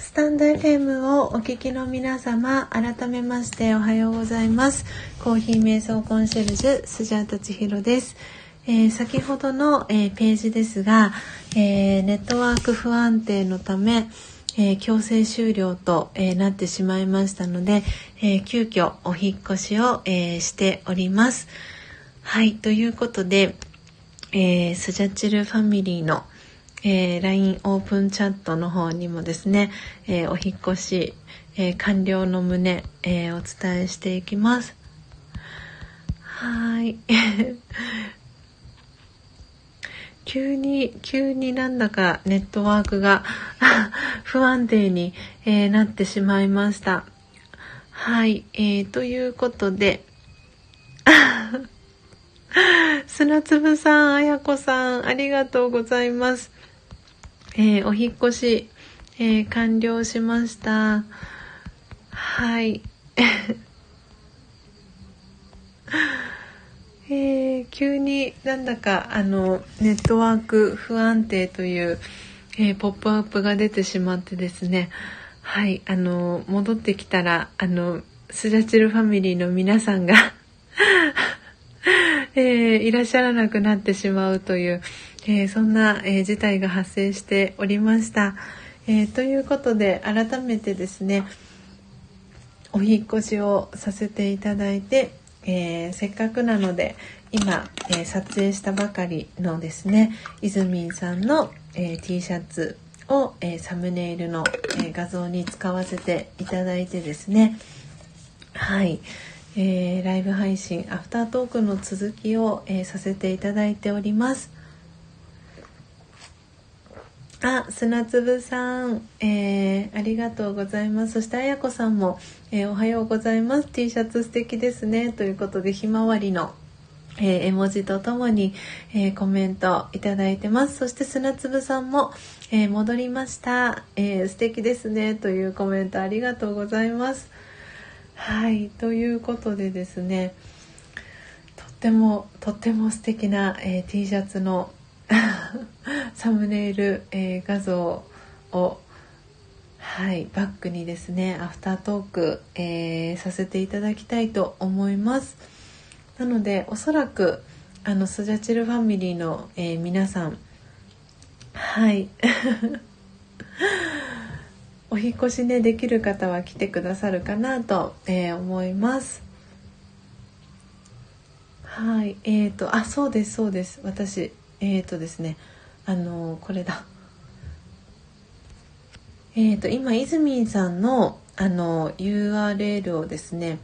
スタンド FM をお聞きの皆様、改めましておはようございます。コーヒー瞑想コンシェルジュ、スジャータチヒロです。えー、先ほどの、えー、ページですが、えー、ネットワーク不安定のため、え強制終了と、えなってしまいましたので、え急遽お引越しを、えしております。はい、ということで、えスジャチルファミリーの、えー、LINE オープンチャットの方にもですね、えー、お引越し、えー、完了の旨、えお伝えしていきます。はい。急に、急になんだかネットワークが 不安定に、えなってしまいました。はい。えー、ということで、砂粒さん、あやこさん、ありがとうございます。えー、お引越し、えー、完了しました。はい。えー、急になんだかあのネットワーク不安定という、えー、ポップアップが出てしまってですねはいあの戻ってきたらあのスジャチルファミリーの皆さんが えー、いらっしゃらなくなってしまうという、えー、そんな、えー、事態が発生しておりました。えということで改めてですねお引越しをさせていただいて、えせっかくなので今、え撮影したばかりのですねいずみんさんの、え T シャツを、えサムネイルの、え画像に使わせていただいてですねはい、えー、ライブ配信アフタートークの続きを、え、させていただいておりますあ、砂粒さん、えー、ありがとうございます。そしてあやこさんも、えー、おはようございます。T シャツ素敵ですね。ということで、ひまわりの、えー、絵文字とともに、えコメントいただいてます。そして砂粒さんも、え戻りました、え素敵ですね。というコメントありがとうございます。はいということでですねとってもとっても素敵な、え、T シャツのサムネイル、えー、画像をはいバックにですねアフタートーク、えー、させていただきたいと思います。なのでおそらくあのスジャチルファミリーの、えー、皆さんはい。お引越しねできる方は来てくださるかなと、えー、思います。はい。えーとあそうですそうです。私えーとですねあのー、これだ。えーと今いずみんさんのあの URL をですね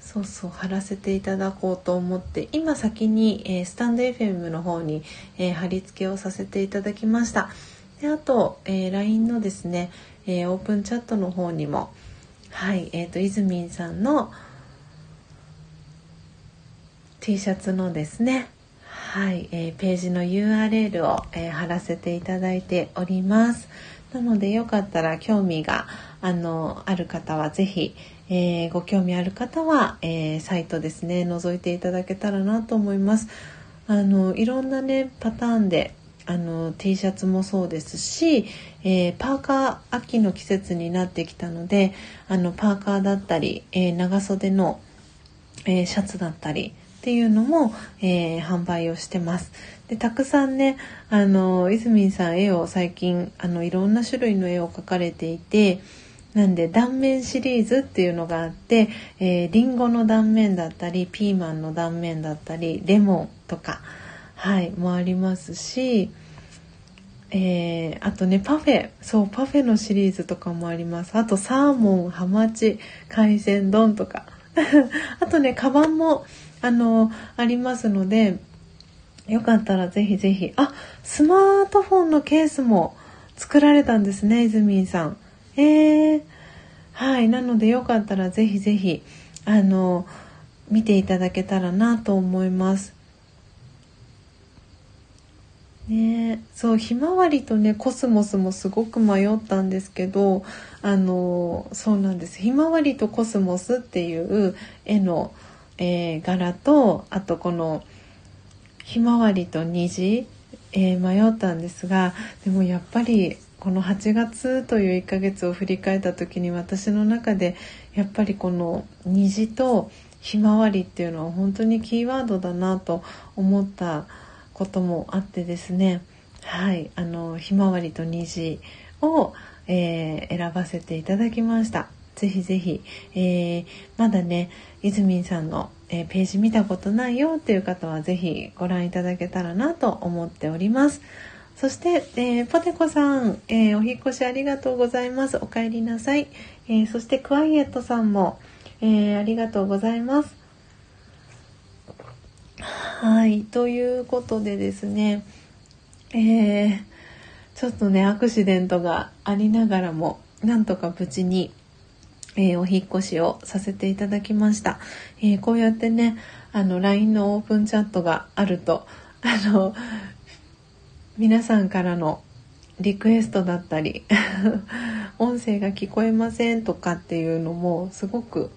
そうそう貼らせていただこうと思って今先に、えー、スタンド FM の方に、えー、貼り付けをさせていただきました。であと、えー、LINE のですねえー、オープンチャットの方にもはいえーと、いずみんさんの T シャツのですねはい、えー、ページの URL を、えー、貼らせていただいております。なのでよかったら興味があのある方は是非、えー、ご興味ある方は、えサイトですね覗いていただけたらなと思います。あのいろんなねパターンであの T シャツもそうですし、えー、パーカー秋の季節になってきたのであのパーカーだったり、え、長袖の、え、シャツだったりっていうのも、え販売をしてます。でたくさんねあの泉さん絵を最近あのいろんな種類の絵を描かれていてなんで断面シリーズっていうのがあって、えー、リンゴの断面だったりピーマンの断面だったりレモンとかはいもありますしえー、あとねパフェそうパフェのシリーズとかもありますあとサーモンハマチ海鮮丼とか あとねカバンもあのありますのでよかったらぜひぜひ。あスマートフォンのケースも作られたんですね泉さん。えー、はい。なのでよかったらぜひぜひあの見ていただけたらなと思います。ねそうひまわりとねコスモスもすごく迷ったんですけどあのそうなんです。ひまわりとコスモスっていう絵の、えー、柄とあとこのひまわりと虹えー、迷ったんですがでもやっぱりこの8月という1ヶ月を振り返った時に私の中でやっぱりこの虹とひまわりっていうのは本当にキーワードだなと思ったこともあってですねはいあのひまわりと虹を、えー、選ばせていただきました。ぜひぜひ、えー、まだね、いずみんさんの、えー、ページ見たことないよっていう方はぜひご覧いただけたらなと思っております。そして、えー、ポテコさん、えお引越しありがとうございます。お帰りなさい。えそしてクワイエットさんも、えありがとうございます。はい、ということでですね、えちょっとね、アクシデントがありながらも、なんとか無事に、えー、お引越しをさせていただきました。えー、こうやってね、あの、LINE のオープンチャットがあると、あの、皆さんからのリクエストだったり 音声が聞こえませんとかっていうのもすごく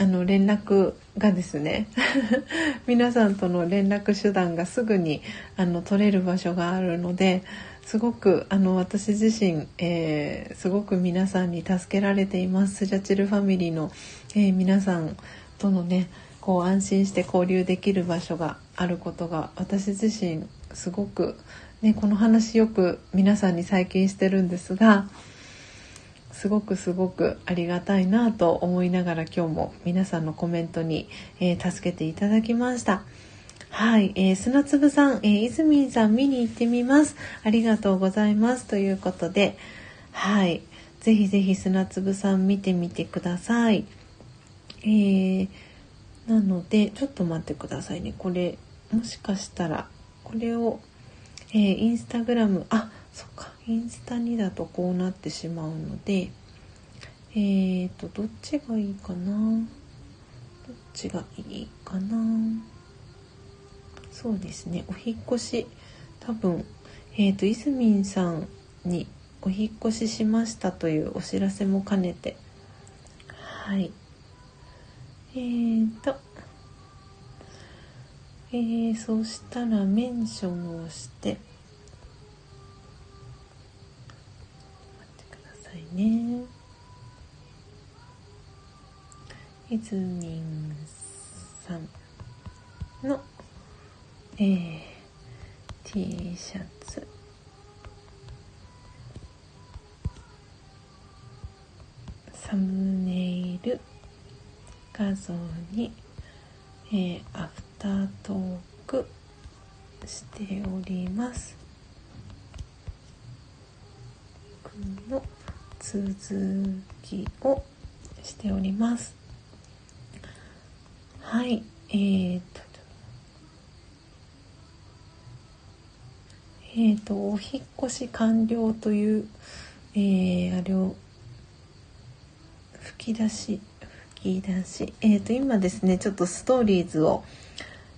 あの連絡がですね 皆さんとの連絡手段がすぐにあの取れる場所があるのですごくあの私自身、えー、すごく皆さんに助けられていますスジャチルファミリーの、えー、皆さんとのねこう安心して交流できる場所があることが私自身すごく、ね、この話よく皆さんに最近してるんですがすごくすごくありがたいなと思いながら今日も皆さんのコメントに、えー、助けていただきました。はい、えー、砂粒さん、えー、泉さん見に行ってみます。ありがとうございます。ということで、はい、ぜひぜひ砂粒さん見てみてください。えー、なので、ちょっと待ってくださいね。これ、もしかしたら、これを、えー、インスタグラム、あ、そっか、インスタにだとこうなってしまうので、えーと、どっちがいいかな？どっちがいいかな？そうですね。お引越し。多分えっ、ー、といずみんさんにお引越ししましたというお知らせも兼ねて。はい。えーと。えー、そしたらメンションをして。待ってくださいね。いずみんさんのえー、T シャツ。サムネイル。画像に、えー、アフタートーク。しております。の続きをしております。はい。えーとえーと、お引越し完了という、えー、あれを吹き出し吹き出しえーと今ですねちょっとストーリーズを、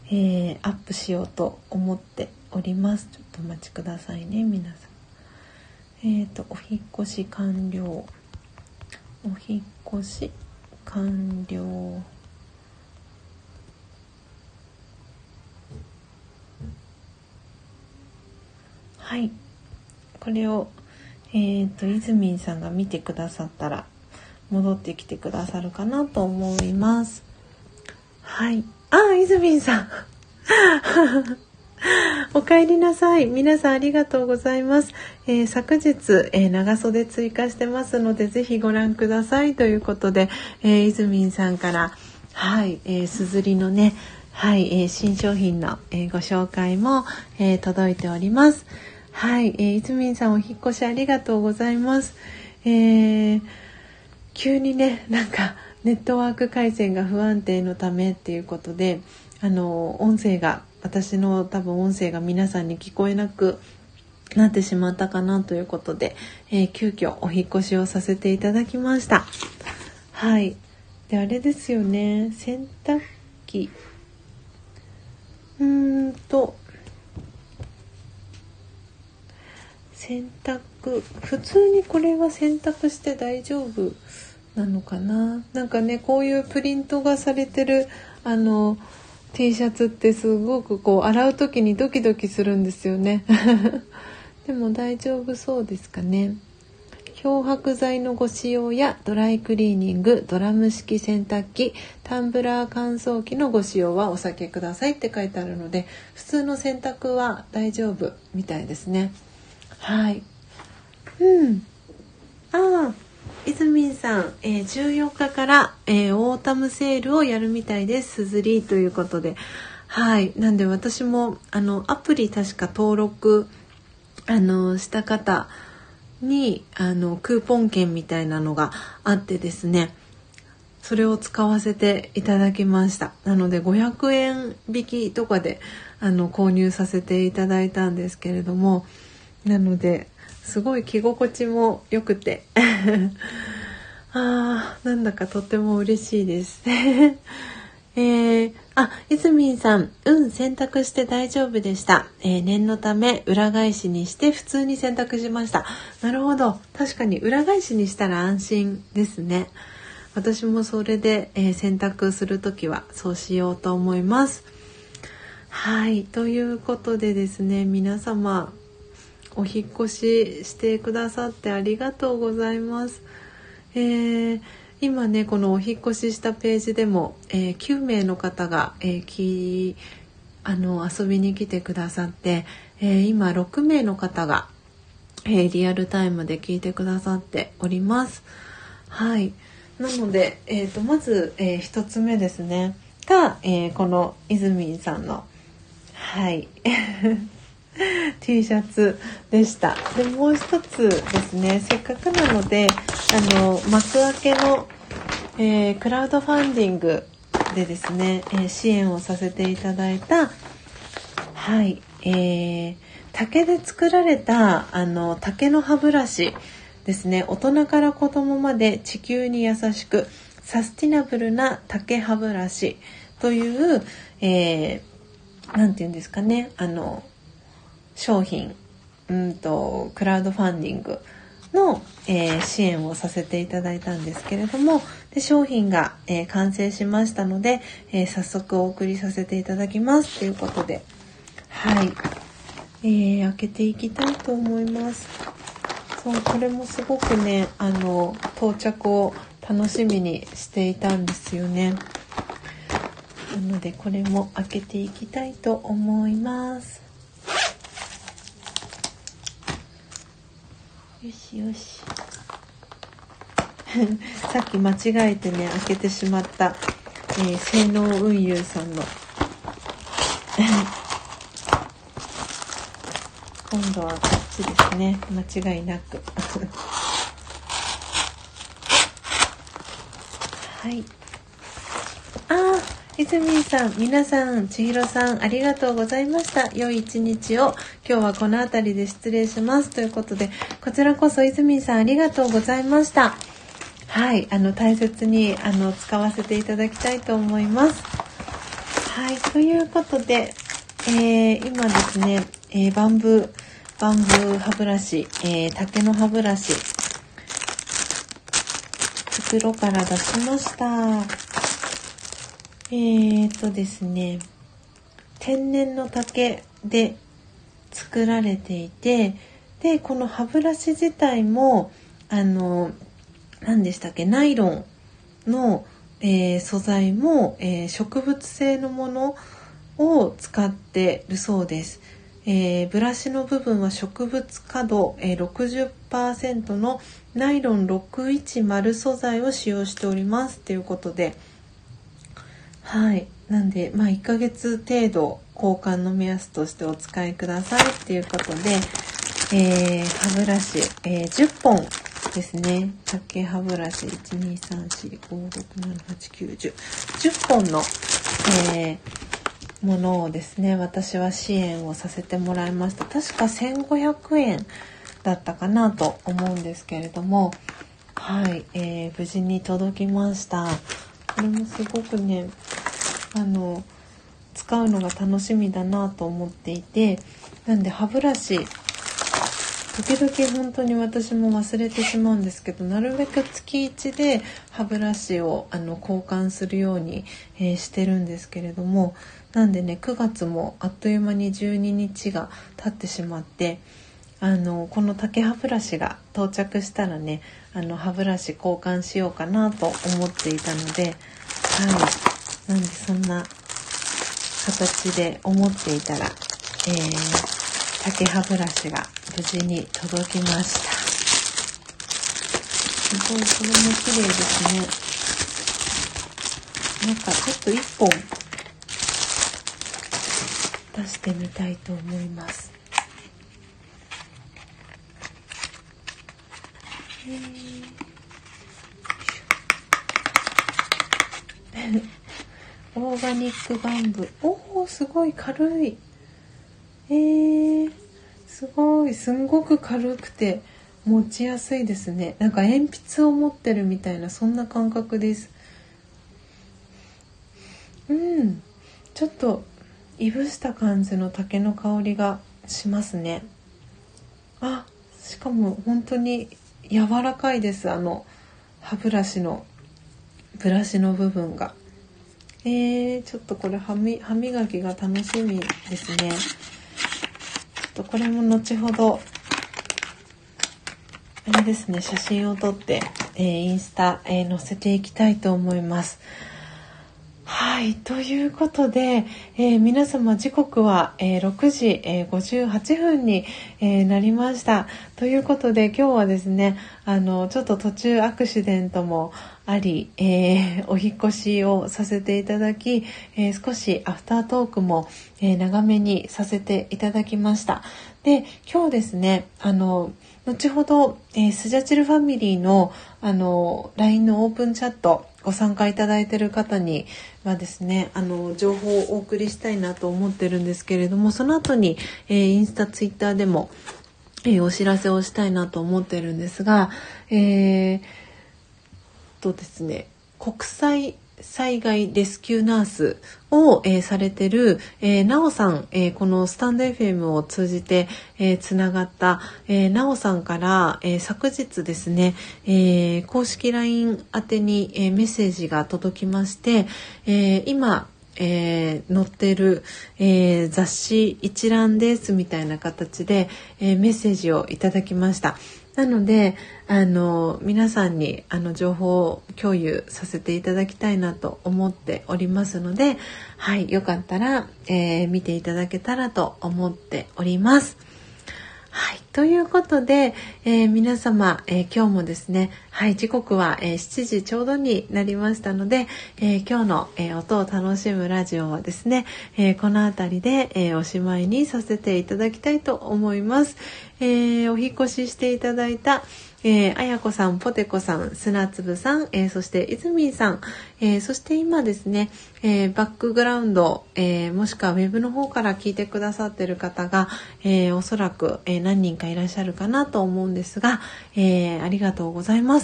えー、アップしようと思っております。ちょっとお待ちくださいね皆さん。えーとお引越し完了。お引越し完了。はいこれをえっ、ー、といずみんさんが見てくださったら戻ってきてくださるかなと思いますはいあいずみんさん お帰りなさい。皆さんありがとうございます。えー、昨日、えー、長袖追加してますので、ぜひご覧ください。ということで、えー、いずみんさんから、はい、えー、すずりのね、はい、えー、新商品の、えー、ご紹介も、えー、届いております。はい、えー、いつみんさんお引越しありがとうございます。えー、急にね、なんかネットワーク回線が不安定のためっていうことで、あの音声が私の多分音声が皆さんに聞こえなくなってしまったかなということで、えー、急遽お引越しをさせていただきました。はい。で、あれですよね。洗濯機。うーんと、洗濯普通にこれは洗濯して大丈夫なのかな？なんかねこういうプリントがされてるあの T シャツってすごくこう洗う時にドキドキするんですよね。でも大丈夫そうですかね？漂白剤のご使用やドライクリーニングドラム式洗濯機タンブラー乾燥機のご使用はお避けくださいって書いてあるので普通の洗濯は大丈夫みたいですね。はいうんああイズミンさん、えー、14日から、えー、オータムセールをやるみたいです。 SUZURI ということで。はい。なんで私も、あの、アプリ確か登録、あの、した方に、あの、クーポン券みたいなのがあってですね、それを使わせていただきました。なので500円引きとかで、あの、購入させていただいたんですけれども、なので、すごい着心地も良くて あーなんだかとっても嬉しいです えー、あ、いずみんさん、うん、洗濯して大丈夫でした。えー、念のため、裏返しにして普通に洗濯しました。なるほど。確かに裏返しにしたら安心ですね。私もそれで、えー、洗濯するときはそうしようと思います。はい。ということでですね、皆様、お引越ししてくださってありがとうございます。えー、今ねこのお引越ししたページでも、えー、9名の方が、えー、きあの遊びに来てくださって、えー、今6名の方が、えリアルタイムで聞いてくださっております。はいなので、えーと、まず、え1つ目ですねが、えこのいずみんさんのはい T シャツでした。でもう一つですね。せっかくなのであの幕開けの、えー、クラウドファンディングでですね、えー、支援をさせていただいたはいえー、竹で作られたあの竹の歯ブラシですね。大人から子供まで地球に優しくサスティナブルな竹歯ブラシという、えー、て言うんですかね。あの商品うんとクラウドファンディングの、えー、支援をさせていただいたんですけれどもで商品が、えー、完成しましたので、えー、早速お送りさせていただきます。ということで。はい、えー、開けていきたいと思います。そうこれもすごくねあの到着を楽しみにしていたんですよね。なのでこれも開けていきたいと思います。よしよし。さっき間違えてね開けてしまった、えー、性能運輸さんの。今度はこっちですね。間違いなく。はい。いずみんさん、皆さん、ちひろさん、ありがとうございました。良い一日を、今日はこの辺りで失礼します。ということで、こちらこそ、いずみんさん、ありがとうございました。はい、あの、大切に、あの、使わせていただきたいと思います。はい、ということで、えー、今ですね、えー、バンブー、バンブー歯ブラシ、えー、竹の歯ブラシ、袋から出しました。えーとですね天然の竹で作られていてでこの歯ブラシ自体もあの何でしたっけナイロンの、えー、素材も、えー、植物性のものを使ってるそうです。えー、ブラシの部分は植物角、えー、60%のナイロン610素材を使用しておりますということではい。なんでまあ1ヶ月程度交換の目安としてお使いくださいっていうことで、えー、歯ブラシ、えー、10本ですね。竹歯ブラシ12345678910 10本の、えー、ものをですね私は支援をさせてもらいました。確か1500円だったかなと思うんですけれどもはい、えー、無事に届きました。これもすごくねあの使うのが楽しみだなと思っていてなんで歯ブラシ時々本当に私も忘れてしまうんですけどなるべく月1で歯ブラシをあの交換するように、えー、してるんですけれどもなんでね9月もあっという間に12日が経ってしまってあのこの竹歯ブラシが到着したらねあの歯ブラシ交換しようかなと思っていたのではい。なんでそんな形で思っていたら、えー、竹歯ブラシが無事に届きました。すごいこれも綺麗ですね。なんかちょっと1本出してみたいと思います。えーオーガニックバンブ。おおすごい軽い。えー、すごいすんごく軽くて持ちやすいですね。なんか鉛筆を持ってるみたいなそんな感覚です。うん。ちょっといぶした感じの竹の香りがしますね。あしかも本当に柔らかいですあの歯ブラシのブラシの部分が。えー、ちょっとこれ歯磨きが楽しみですねちょっとこれも後ほどあれですね写真を撮って、えー、インスタ、えー、載せていきたいと思います。はいということで、えー、皆様時刻は、えー、6時、えー、58分に、えなりましたということで今日はですねあのちょっと途中アクシデントもあり、え お引越しをさせていただき、え少しアフタートークも、え長めにさせていただきました。で今日ですねあの後ほど、えー、スジャチルファミリーのあの LINE のオープンチャットご参加いただいている方にはですねあの情報をお送りしたいなと思ってるんですけれどもその後に、えー、インスタツイッターでも、えー、お知らせをしたいなと思ってるんですがえー、とですね国際災害レスキューナースを、えー、されてる、えー、なおさん、えー、このスタンド FM を通じて、えー、つながった、えー、なおさんから、えー、昨日ですね、えー、公式 LINE 宛てに、えー、メッセージが届きまして、えー、今、えー、載ってる、えー、雑誌一覧ですみたいな形で、えー、メッセージをいただきました。なのであの皆さんにあの情報を共有させていただきたいなと思っておりますので、はい、よかったら、えー、見ていただけたらと思っております。はい。ということで、えー、皆様、えー、今日もですね、はい、時刻は、えー、7時ちょうどになりましたので、え今日の、え音を楽しむラジオはですね、えこの辺りで、えおしまいにさせていただきたいと思います。えお引越ししていただいた、えー、あやこさん、ぽてこさん、砂粒さん、えー、そしていずみんさん、えー、そして今ですね、えバックグラウンド、えもしくはウェブの方から聞いてくださってる方が、えおそらく、え何人かいらっしゃるかなと思うんですが、えありがとうございます。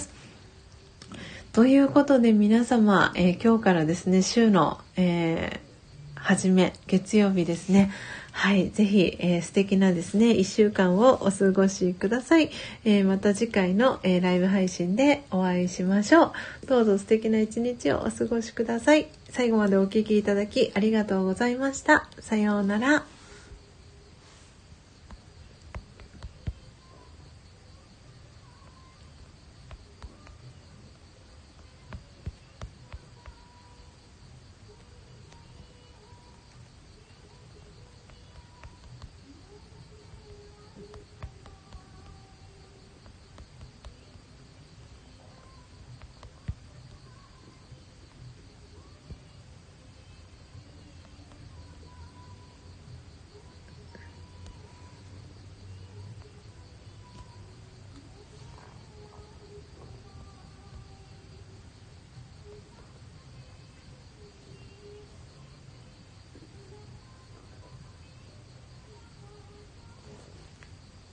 ということで皆様、え今日からですね、週の、え初め、月曜日ですね、はい、ぜひ、えー、素敵なですね、1週間をお過ごしください。えー、また次回の、え、ライブ配信でお会いしましょう。どうぞ素敵な一日をお過ごしください。最後までお聴きいただきありがとうございました。さようなら。